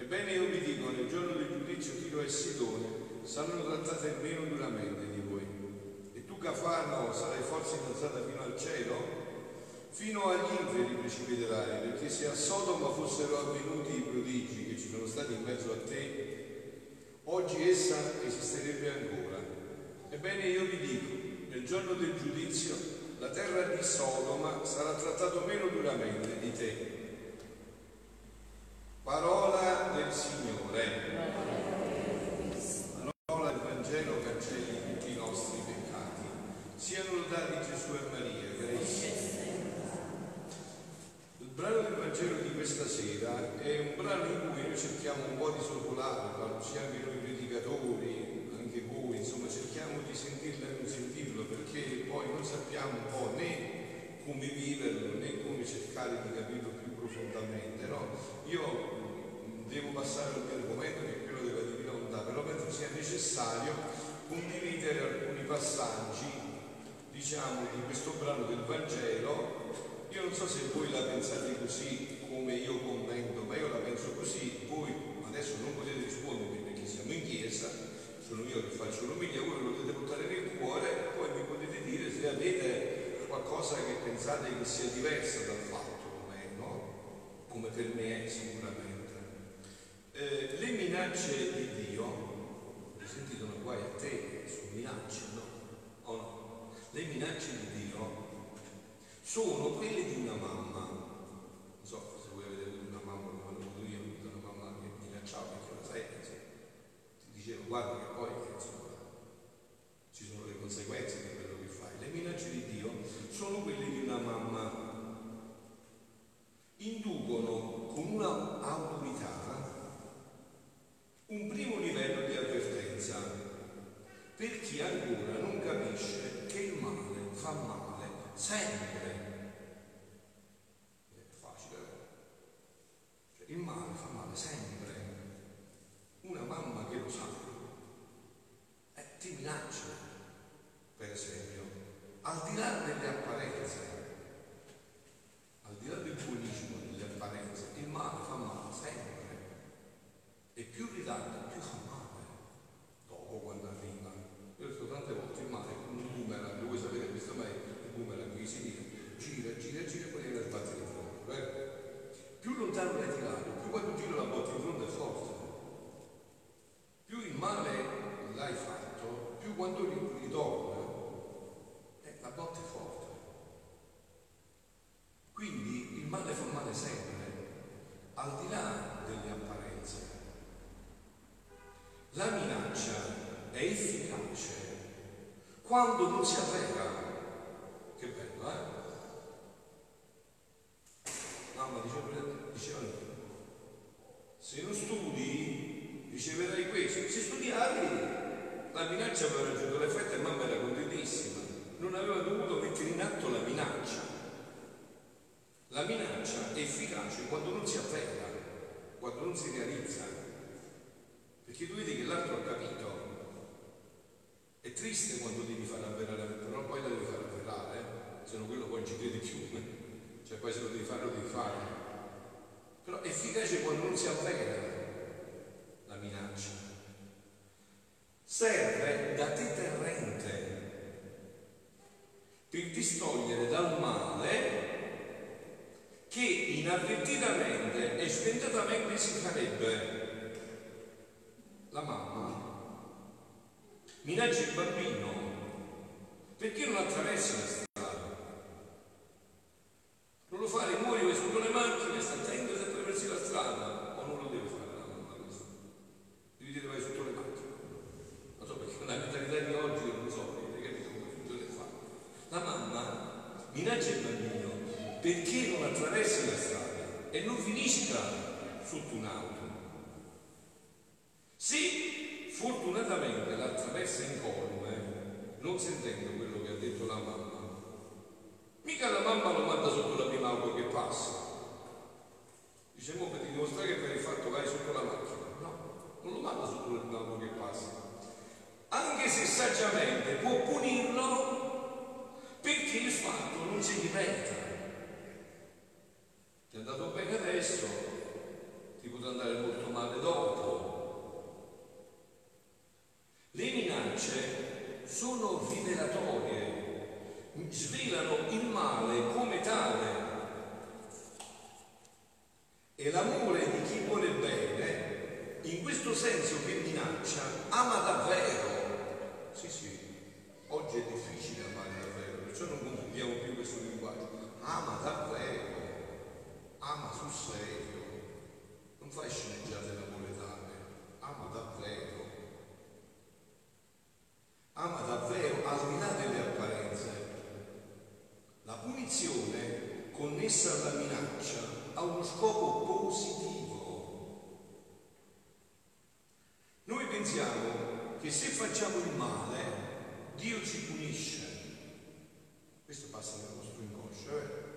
Ebbene io vi dico, nel giorno del giudizio Tiro e Sidone saranno trattate meno duramente di voi. E tu, Cafarno, sarai forse innalzata fino al cielo? Fino agli inferi precipiterai, perché se a Sodoma fossero avvenuti i prodigi che ci sono stati in mezzo a te, oggi essa esisterebbe ancora. Ebbene io vi dico, nel giorno del giudizio, la terra di Sodoma sarà trattata meno duramente di te. Parola del Signore. Parola del Vangelo cancelli tutti i nostri peccati. Siano lodati Gesù e Maria. Grazie. Il brano del Vangelo di questa sera è un brano in cui noi cerchiamo un po' di sorvolare, sia anche noi predicatori, anche voi, insomma cerchiamo di sentirlo e non sentirlo perché poi non sappiamo un po' né come viverlo né come cercare di capirlo più profondamente. No? Io devo passare al mio argomento che è quello della divinità, però penso sia necessario condividere alcuni passaggi diciamo di questo brano del Vangelo io non so se voi la pensate così come io commento, ma io la penso così, voi adesso non potete rispondermi perché siamo in chiesa, sono io che faccio l'omilia, voi lo potete portare nel cuore e poi mi potete dire se avete qualcosa che pensate che sia diverso dal fatto, come, no? come per me è sicuramente. Eh, le minacce di Dio, ho sentito una guai a te, sono minacce, no? O no? Le minacce di Dio sono quelle di una mamma. Non so se voi avete avuto una mamma come l'ho avuto io, ho avuto una mamma che minacciava perché la sai, ti diceva guarda che poi insomma, ci sono le conseguenze di quello che fai. Le minacce di Dio sono quelle di una mamma. Inducono con una autorità un primo livello di avvertenza per chi ancora non capisce che il male fa male sempre il male fa male sempre. Una mamma che lo sa, ti minaccia, per esempio, al di là delle apparenze, al di là del buonismo, delle apparenze, il male fa male sempre. E più ritarda, più fa male. Dopo quando arriva. Io ho detto tante volte, il male è come un boomerang, voi sapete questo mai, il boomerang qui si dice, gira, gira, gira e poi viene a sbattere in fronte. Eh? Più lontano l'hai tirato, più quando tiro la botta in fronte è forte. Più il male l'hai fatto, più quando ritorna, eh, la botta è forte. Quindi il male fa male sempre, al di là delle apparenze. La minaccia è efficace quando non si avvera. Che bello, eh? Mamma diceva, diceva se non studi riceverai questo. Se studiavi la minaccia aveva raggiunto l'effetto e mamma era contentissima. Non aveva dovuto mettere in atto la minaccia. La minaccia è efficace quando non si avvera, quando non si realizza. Perché tu vedi che l'altro ha capito. È triste quando devi far avverare, però poi la devi far avverare, eh? se no quello poi ci crede più. Cioè poi se lo devi fare lo devi fare. Però è efficace quando non si avvera la minaccia. Serve da deterrente per distogliere dal male che inavvertitamente e sventatamente si farebbe la mamma. Minaccia il bambino. Perché non attraversa la strada non lo fare, muori vai sotto le macchine, sta attento se attraversi la strada, o non lo deve fare la mamma questo? Devi dire vai sotto le macchine. Non so perché la mentalità di oggi non so, avete capito come funziona il fatto. La mamma minaccia il bambino perché non attraversi la strada e non finisca sotto un'auto. Se fortunatamente la attraversa in colme, non sentendo quello che ha detto la mamma, Mica la mamma lo manda sotto la prima auto che passa. Dice, mo per dimostrare che per il fatto vai sotto la macchina. No, non lo manda sotto l'auto che passa. Anche se saggiamente può punirlo perché il fatto non si ripeta. Ti è andato bene adesso, ti potrà andare molto male dopo. Le minacce sono rivelatorie, svelano il male come tale. E l'amore di chi vuole bene, in questo senso che minaccia, ama davvero. Sì, sì, oggi è difficile amare davvero, perciò non confondiamo più questo linguaggio. Ama davvero ama sul serio, non fai sceneggiate napoletane, ama davvero. Ama davvero al di là delle apparenze. La punizione connessa alla minaccia ha uno scopo positivo. Noi pensiamo che se facciamo il male, Dio ci punisce. Questo passa nel nostro inconscio, eh?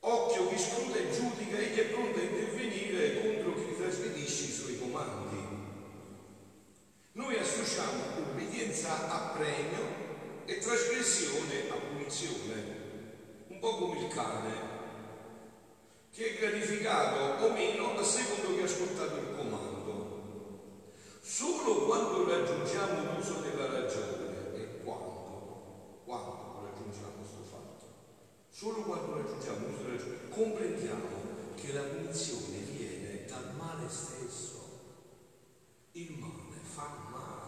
Occhio che scruta e giudica, egli è pronto a intervenire contro chi trasgredisce i suoi comandi. Noi associamo obbedienza a premio e trasgressione a punizione, un po' come il cane, che è gratificato o meno a secondo che ha ascoltato il comando. Solo quando raggiungiamo l'uso della ragione e quando, quando raggiungiamo questo fatto, solo quando raggiungiamo l'uso della ragione, comprendiamo che la punizione viene dal male stesso. Il male fa male.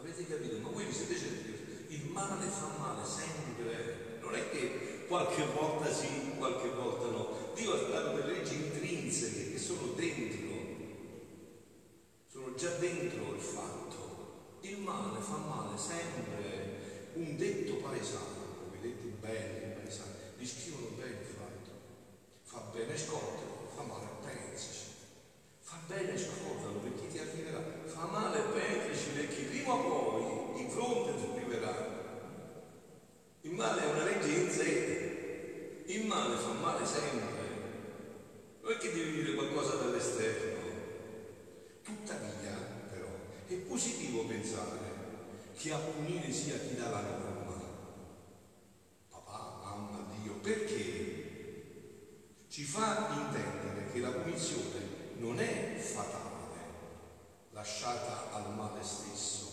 Avete capito? Ma voi vi siete certi? Il male fa male sempre. Non è che qualche volta sì, qualche volta no. Dio ha dato delle leggi intrinseche che sono dentro. Sono già dentro il fatto. Il male fa male sempre. Un detto paesano, come detti belli paesani, descrivono bene il fatto. Fa bene scortalo, fa male pensaci. Fa bene perché ti arriverà. Fa male pensaci perché prima o poi in fronte ti arriverà. Il male è una legge in sé. Il male fa male sempre. Non è che devi dire qualcosa dall'esterno. Tuttavia, però, è positivo pensare che a punire sia chi dà la norma. Papà, mamma, Dio, perché ci fa intendere che la punizione non è fatale, lasciata al male stesso,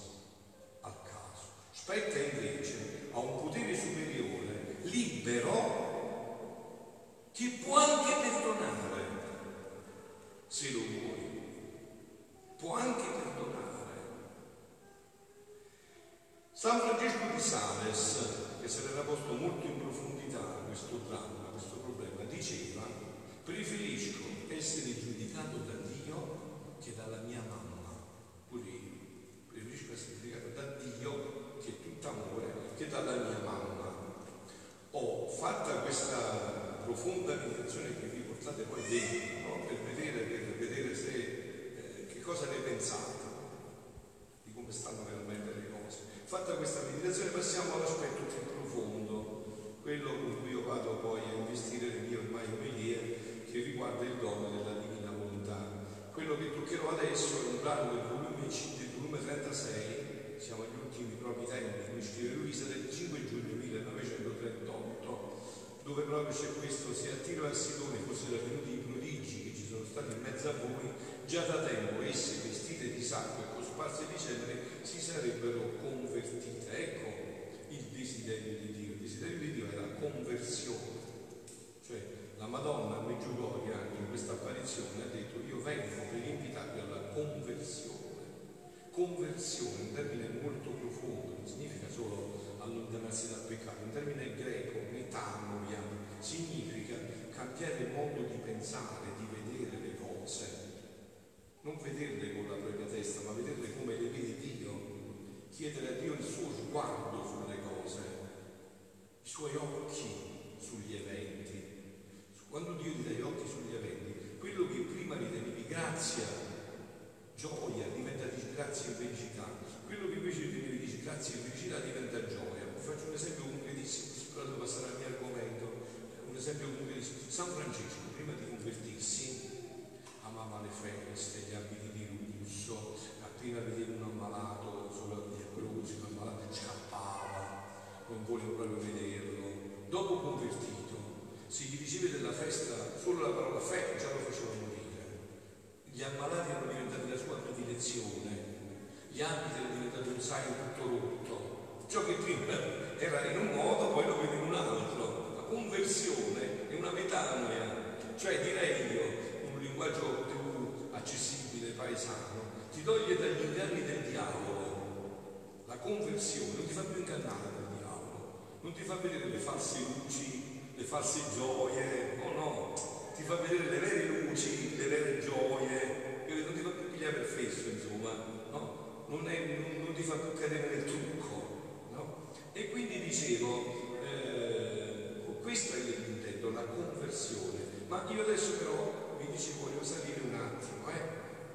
al caso. Spetta invece a un potere superiore, libero, che può anche perdonare, se lo vuoi. Può anche perdonare. San Francesco di Sales, che se l'era posto molto in profondità questo dramma, questo problema, diceva preferisco essere giudicato da Dio che dalla mia mamma, pure io, preferisco essere giudicato da Dio che è tutto amore, che dalla mia mamma. Ho fatta questa profonda meditazione portate poi dentro, no? per, vedere, per vedere se, eh, che cosa ne pensate, di come stanno realmente le cose. Fatta questa meditazione passiamo all'aspetto più profondo, quello con cui io vado poi a investire le mie ormai omelie, che riguarda il dono della divina volontà. Quello che toccherò adesso è un brano del volume, del volume 36, siamo agli ultimi propri tempi, come scrive Luisa, del 5 giugno 1938, dove proprio c'è questo, se a Tiro e a Sidone fossero avvenuti i prodigi che ci sono stati in mezzo a voi, già da tempo esse vestite di sangue e cosparse di cenere si sarebbero convertite. Ecco il desiderio di Dio. Il desiderio di Dio è la conversione. Cioè la Madonna a Meggiugorie anche in questa apparizione ha detto io vengo per invitarvi alla conversione. Conversione, un termine molto profondo, non significa solo allontanarsi dal peccato, un termine greco, metanoia, significa cambiare modo di pensare, di vedere le cose, non vederle con la propria testa, ma vederle come le vede Dio, chiedere a Dio il suo sguardo sulle cose, i suoi occhi sugli eventi. Quando Dio ti dà gli occhi sugli eventi, quello che prima ritenevi grazia, gioia, diventa disgrazia e felicità. Quello che invece ritenevi disgrazia e felicità diventa gioia. Vi faccio un esempio concretissimo, spero di passare al mio argomento. Un esempio San Francesco, prima di convertirsi, amava le feste, gli abiti di lusso, appena vedeva un ammalato sulla croce, un ammalato voleva proprio vederlo. Dopo convertito, si diceva della festa, solo la parola festa già lo faceva morire. Gli ammalati erano diventati la sua predilezione, gli abiti erano diventati un saio tutto rotto. Ciò che prima era in un modo, poi lo vede in un altro. La conversione è una metanoia, cioè direi io, un linguaggio più accessibile, paesano, ti toglie dagli inganni del diavolo. La conversione non ti fa più ingannare non ti fa vedere le false luci, le false gioie, oh no, ti fa vedere le vere luci, le vere gioie, non ti fa più pigliare il fesso, insomma, no? Non, è, non, non ti fa più cadere nel trucco, no? E quindi dicevo, eh, questo è l'intento, la conversione. Ma io adesso però vi dicevo, voglio salire un attimo, eh?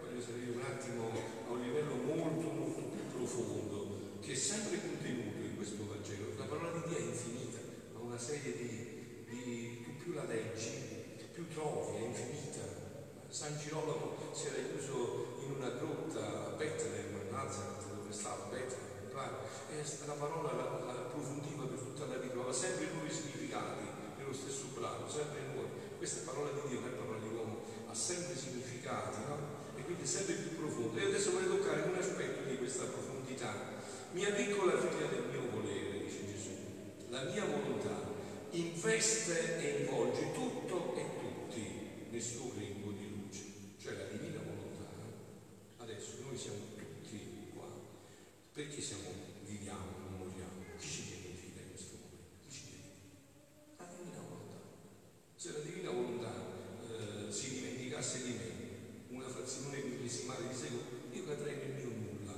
voglio salire un attimo a un livello molto molto più profondo, che è sempre contenuto questo Vangelo. La parola di Dio è infinita, ma una serie di, di tu più la leggi, più trovi, è infinita. San Girolamo si era chiuso in una grotta a Bethlehem, a Nazareth, dove stava Bethlehem, e la parola la, la approfondiva per tutta la vita, aveva sempre nuovi significati nello stesso brano, sempre nuovi. Questa parola di Dio non è parola di uomo, ha sempre significati, no? E quindi sempre più profondo. E adesso vorrei toccare un aspetto di questa profondità. Mia piccola figlia del mio volere, dice Gesù, la mia volontà investe e involge tutto e tutti nel suo grembo di luce, cioè la divina volontà. Adesso noi siamo tutti qua. Perché siamo, viviamo, non moriamo? Chi ci tiene in vita in questo momento? Chi ci tiene? La divina volontà. Se la divina volontà eh, si dimenticasse di me, una frazione millesimale di secondo, io cadrei nel mio nulla.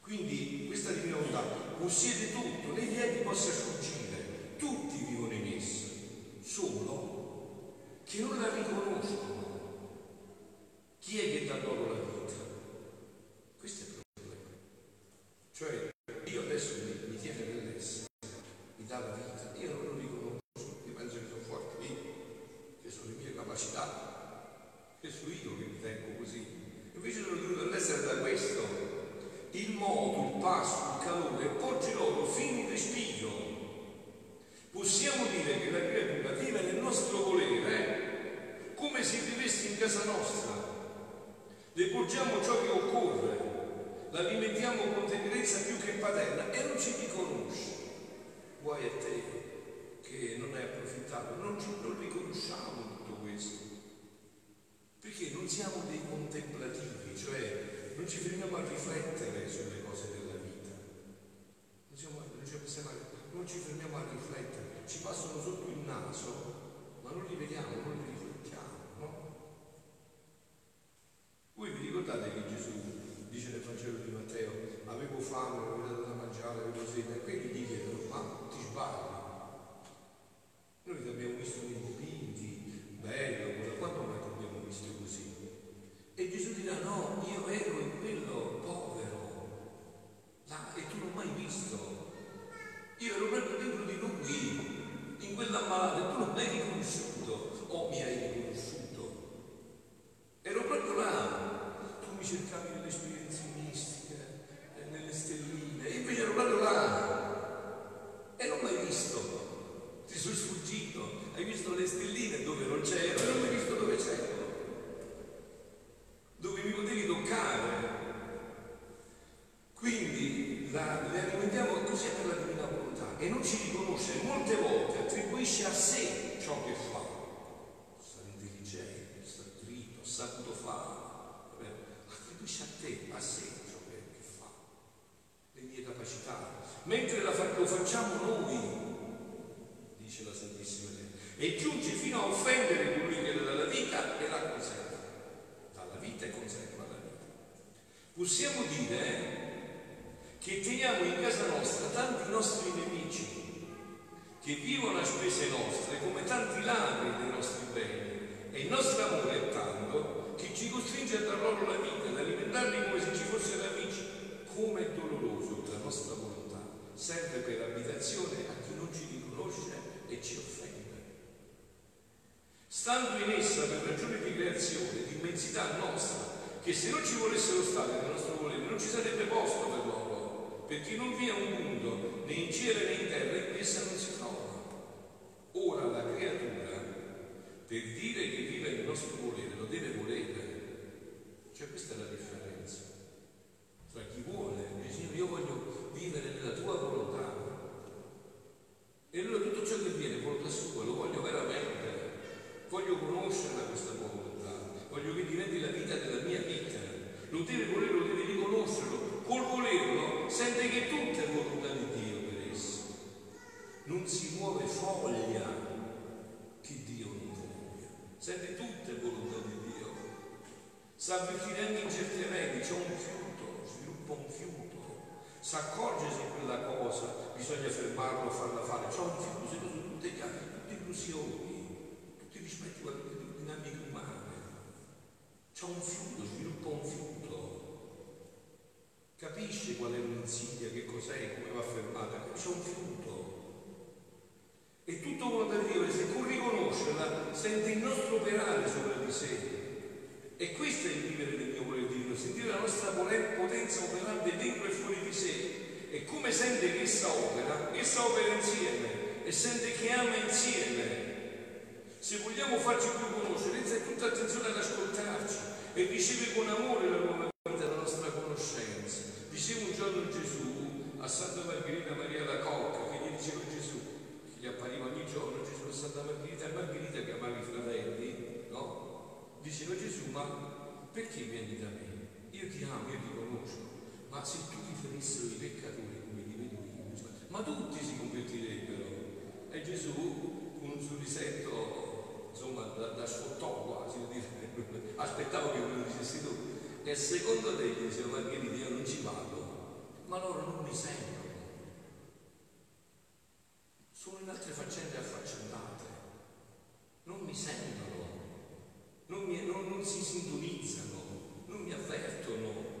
Quindi questa divina volontà possiede tutto, né niente possa sfuggire, tutti vivono in essa, solo che non la riconoscono. Chi è che dà loro la vita? Questo è il problema. Cioè, io adesso mi, mi tiene nell'essere, mi dà la vita, io non lo riconosco, io penso che sono forte io, che sono le mie capacità, che sono io che mi tengo così. Invece all'essere da questo, il modo, il passo, il calore, porgi loro fino in respiro. Possiamo dire che la creatura vive nel nostro volere come se vivesse in casa nostra. Le porgiamo ciò che occorre, la alimentiamo con tenerezza più che paterna e non ci riconosce. Guai a te che non hai approfittato, non, ci, non riconosciamo tutto questo. Perché non siamo dei contemplativi, cioè non ci fermiamo a riflettere sulle cose della vita. Non, siamo, non, ci, possiamo, non ci fermiamo a riflettere, ci passano sotto il naso, ma non li vediamo, non li riflettiamo. No? Voi vi ricordate che Gesù dice nel Vangelo di Matteo, avevo fame, avevo dato da mangiare, avevo sete, e quelli gli chiedono, ma ti sbagli? Noi ti abbiamo visto nei dipinti, bello, quando mai ti abbiamo visto così? E Gesù dirà, no, io ero in quello povero, là, e tu non l'hai mai visto. Io ero proprio dentro di lui, in quell'ammalato, e tu non mi hai riconosciuto, o mi hai riconosciuto. Ero proprio là, tu mi cercavi nelle esperienze mistiche, eh, nelle stelline, e invece ero proprio là, e non mi hai visto. Ti sono sfuggito, hai visto le stelline dove non c'erano, e non hai visto dove c'erano dove mi potevi toccare. Quindi la, le alimentiamo così per la divina volontà e non ci riconosce, molte volte attribuisce a sé ciò che fa. Sta intelligente, sta dritto, ha saputo fare, attribuisce a te, a sé ciò che, che fa, le mie capacità, mentre la, lo facciamo noi, dice la Santissima Chiesa, e giunge fino a offendere colui che le dà la vita e la conserva vita e conserva la vita. Possiamo dire che teniamo in casa nostra tanti nostri nemici che vivono a spese nostre come tanti ladri dei nostri beni e il nostro amore è tanto che ci costringe a dar loro la vita, ad alimentarli come se ci fossero amici. Come è doloroso la nostra volontà serve per abitazione a chi non ci riconosce e ci offende. Stando in essa per ragione di creazione, di immensità nostra, che se non ci volessero stare nel nostro volere non ci sarebbe posto per loro, perché non vi è un mondo né in cielo né in terra in cui essa non si trova. Ora la creatura, per dire che vive nel nostro volere, lo deve volere. Cioè questa è la differenza. Tra chi vuole, dice io voglio vivere nella tua volontà. E allora tutto ciò che viene volontà sua lo voglio veramente. Voglio conoscerla questa volontà. Voglio che diventi la vita della mia vita. Lo deve volere, lo deve riconoscerlo. Col volerlo sente che tutta è volontà di Dio per esso. Non si muove foglia Sa avvertire anche in certi eventi, c'è un fiuto, sviluppa un fiuto. Sa accorgersi di quella cosa, bisogna fermarlo, farla fare. C'è un fiuto, se sono tutte, tutte illusioni, tutti rispetto alle dinamiche umane. C'è un fiuto, sviluppa un fiuto. Capisce qual è un'insidia, che cos'è, come va fermata. C'è un fiuto. E tutto volontà di Dio, se pur riconoscerla, sente il nostro operare sopra di sé. E questo è il vivere del mio volere divino, sentire la nostra potenza operante dentro e fuori di sé. E come sente che essa opera, essa opera insieme e sente che ama insieme. Se vogliamo farci più conoscere, è tutta attenzione ad ascoltarci e riceve con amore la nuova vita, la nostra conoscenza. Diceva un giorno Gesù a Santa Margherita Maria la Cocca, che gli diceva Gesù, che gli appariva ogni giorno Gesù a Santa Margherita e Margherita chiamava i fratelli, Diceva Gesù, ma perché vieni da me? Io ti amo, io ti conosco, ma se tu ti faressero i peccatori come li vedo io, ma tutti si convertirebbero. E Gesù, con un sorrisetto insomma da, da sfottò quasi, aspettavo che me lo dicessi tu. E secondo te, diceva Margherita, io non ci vado, ma loro non mi sentono. Sono in altre faccende affacciondate, non mi sentono, non, mi, non, non si sintonizzano, non mi avvertono.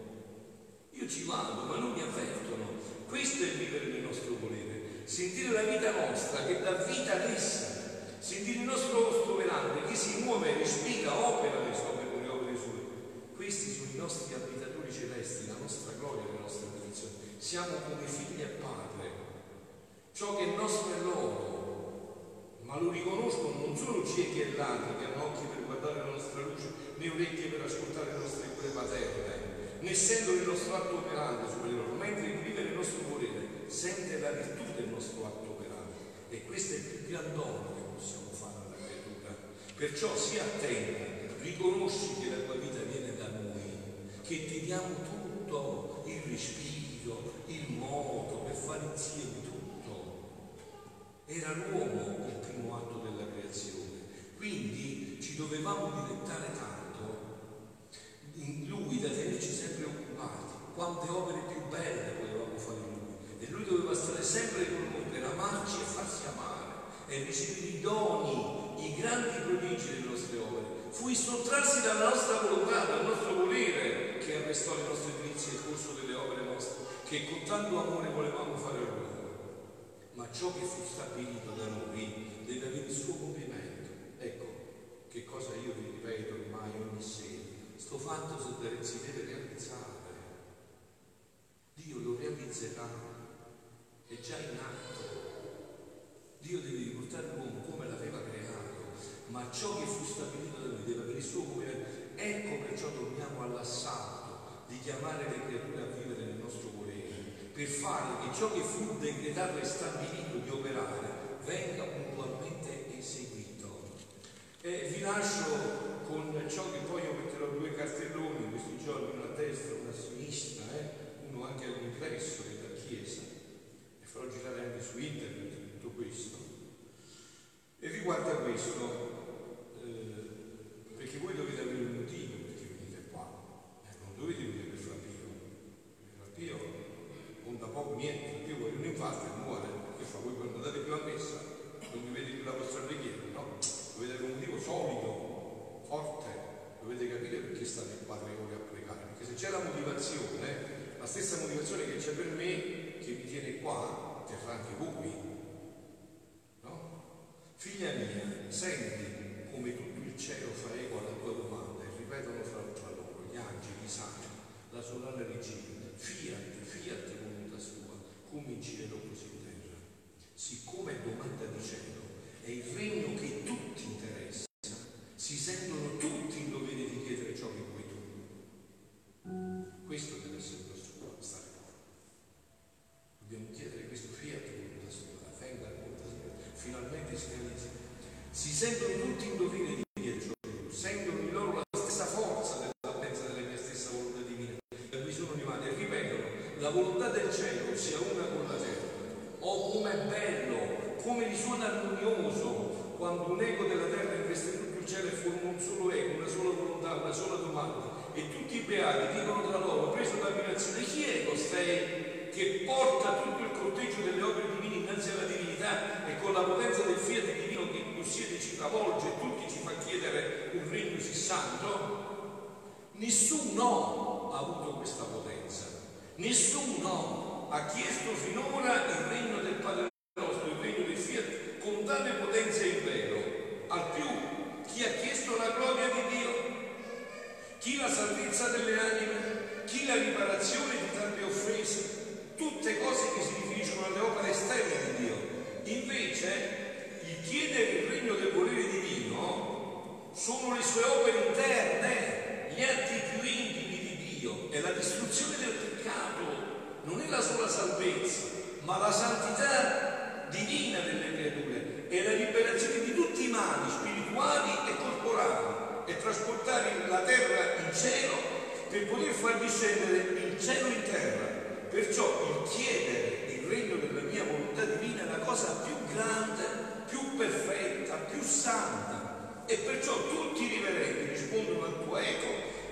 Io ci vado, ma non mi avvertono. Questo è il vivere nel nostro volere, sentire la vita nostra che dà vita ad essa sentire il nostro vostro velante che si muove, respira, opera le sue opere, le opere sue. Questi sono i nostri abitatori celesti, la nostra gloria, la nostra benedizione. Siamo come figli e padre. Ciò che nostro è loro, ma lo riconoscono non solo ciechi e ladri che hanno occhi per guardare la nostra luce, né orecchie per ascoltare le nostre cure paterne, né essendo il nostro atto operante su loro, mentre vive nel nostro volere, sente la virtù del nostro atto operante. E questo è il più grande dono possiamo fare alla creatura. Perciò sia attenta, riconosci che la tua vita viene da noi, che ti diamo tutto, il respiro, il modo per fare insieme. Era l'uomo il primo atto della creazione, quindi ci dovevamo dilettare tanto in lui da tenerci sempre occupati, quante opere più belle potevamo fare in lui. E lui doveva stare sempre con noi per amarci e farsi amare e ricevere i doni, i grandi prodigi delle nostre opere. Fu il sottrarsi dalla nostra volontà, dal nostro volere che arrestò le nostre delizie e il corso delle opere nostre, che con tanto amore volevamo fare a lui. Ma ciò che fu stabilito da noi deve avere il suo compimento. Ecco, che cosa io vi ripeto ormai ogni sera. Sto fatto si deve realizzare. Dio lo realizzerà. È già in atto. Dio deve riportare l'uomo come l'aveva creato, ma ciò che fu stabilito da lui deve avere il suo come. Ecco perciò torniamo all'assalto di chiamare le creature a vivere nel per fare che ciò che fu decretato e stabilito di operare venga puntualmente eseguito. E vi lascio con ciò che poi io metterò due cartelloni in questi giorni, una a destra e una a sinistra, eh? uno anche all'ingresso della chiesa, e farò girare anche su internet questo. E riguarda questo, eh, perché voi dovete avere un motivo perché venite qua, eh, non dovete venire per far Pio. Per Pio conta poco niente, Pio vuole un infarto e muore, che fa voi quando andate più a messa, non vi vede più la vostra preghiera, no? Dovete avere un motivo solido, forte, dovete capire perché state qua tre ore a pregare, perché se c'è la motivazione, la stessa motivazione che c'è per me, che vi tiene qua, terrà anche voi Figlia mia, senti come tutto il cielo eco alla tua domanda e ripetono fra, tra loro gli angeli, i santi, la solare regina, fiat, fiat volontà sua, come in cielo così in terra. Siccome è domanda di cielo, è il regno che tutti interessa, si sentono tutti in dovere di chiedere ciò che vuoi tu. Questo deve essere il nostro cuore, stare qua. Dobbiamo chiedere questo fiat volontà sua, venga la volontà sua, finalmente si realizza. Si sentono tutti in dovere di chiedere ciò che tu, sentono in loro la stessa forza della potenza della mia stessa volontà divina, da cui sono animati, e ripetono, la volontà del cielo sia una con la terra. Oh, com'è bello, risuona armonioso quando un eco della terra investe tutto il cielo e forma un solo eco, una sola volontà, una sola domanda. E tutti i beati dicono tra loro, preso da ammirazione, chi è costei che porta tutto il corteggio delle opere divine innanzi alla divinità e con la potenza del fiat divino che possiede ci travolge e tutti ci fa chiedere un regno sì santo? Nessuno ha avuto questa potenza, nessuno ha chiesto finora il regno del Padre nostro, il regno del fiat, con tale potenza e vero. Al più, chi ha chiesto la gloria di Dio, chi la salvezza delle anime, chi la riparazione di tante offese, tutte cose che si riferiscono alle opere esterne di Dio. Invece, il chiedere il regno del volere divino sono le sue opere interne, gli atti più intimi di Dio, è la distruzione del peccato, non è la sola salvezza, ma la santità divina delle creature, è la liberazione di tutti i mali spirituali e corporali e trasportare la terra in cielo per poter far discendere il cielo in terra. Perciò il chiedere il regno della mia volontà divina è la cosa più grande, più perfetta, più santa. E perciò tutti i riverenti rispondono al tuo eco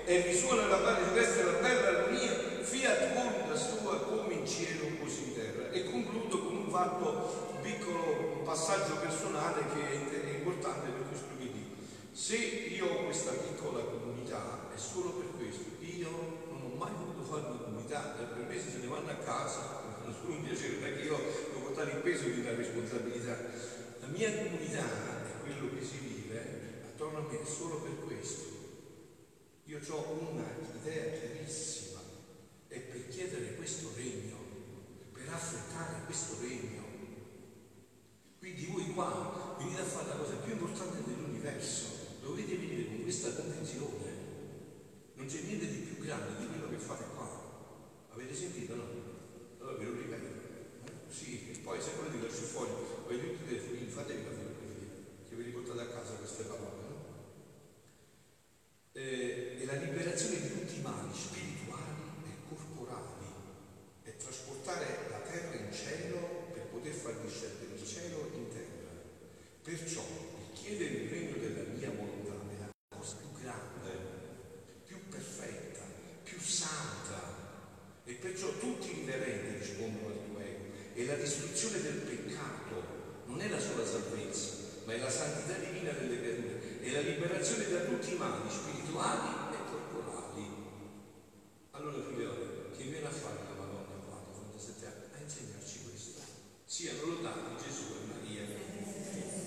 e risuona la parte di destra la bella armonia, fiat volta sua come in cielo così in terra. E concludo con un fatto, un piccolo passaggio personale che è importante per questo che dico. Se io ho questa piccola comunità è solo per questo, io non ho mai voluto fare e per me se ne vanno a casa, non solo un piacere, è che io devo portare il peso di una responsabilità. La mia comunità è quello che si vive attorno a me solo per questo. Io ho una idea chiarissima, è per chiedere questo regno, per affrettare questo regno. Quindi voi qua venite a fare la cosa più importante dell'universo, dovete venire con questa convinzione. Non c'è niente di più grande di quello che fate qua. Avete sentito, no? Allora ve lo ripeto. Sì, poi se volete lascio fuori, poi tutti i telefoni, fatevi la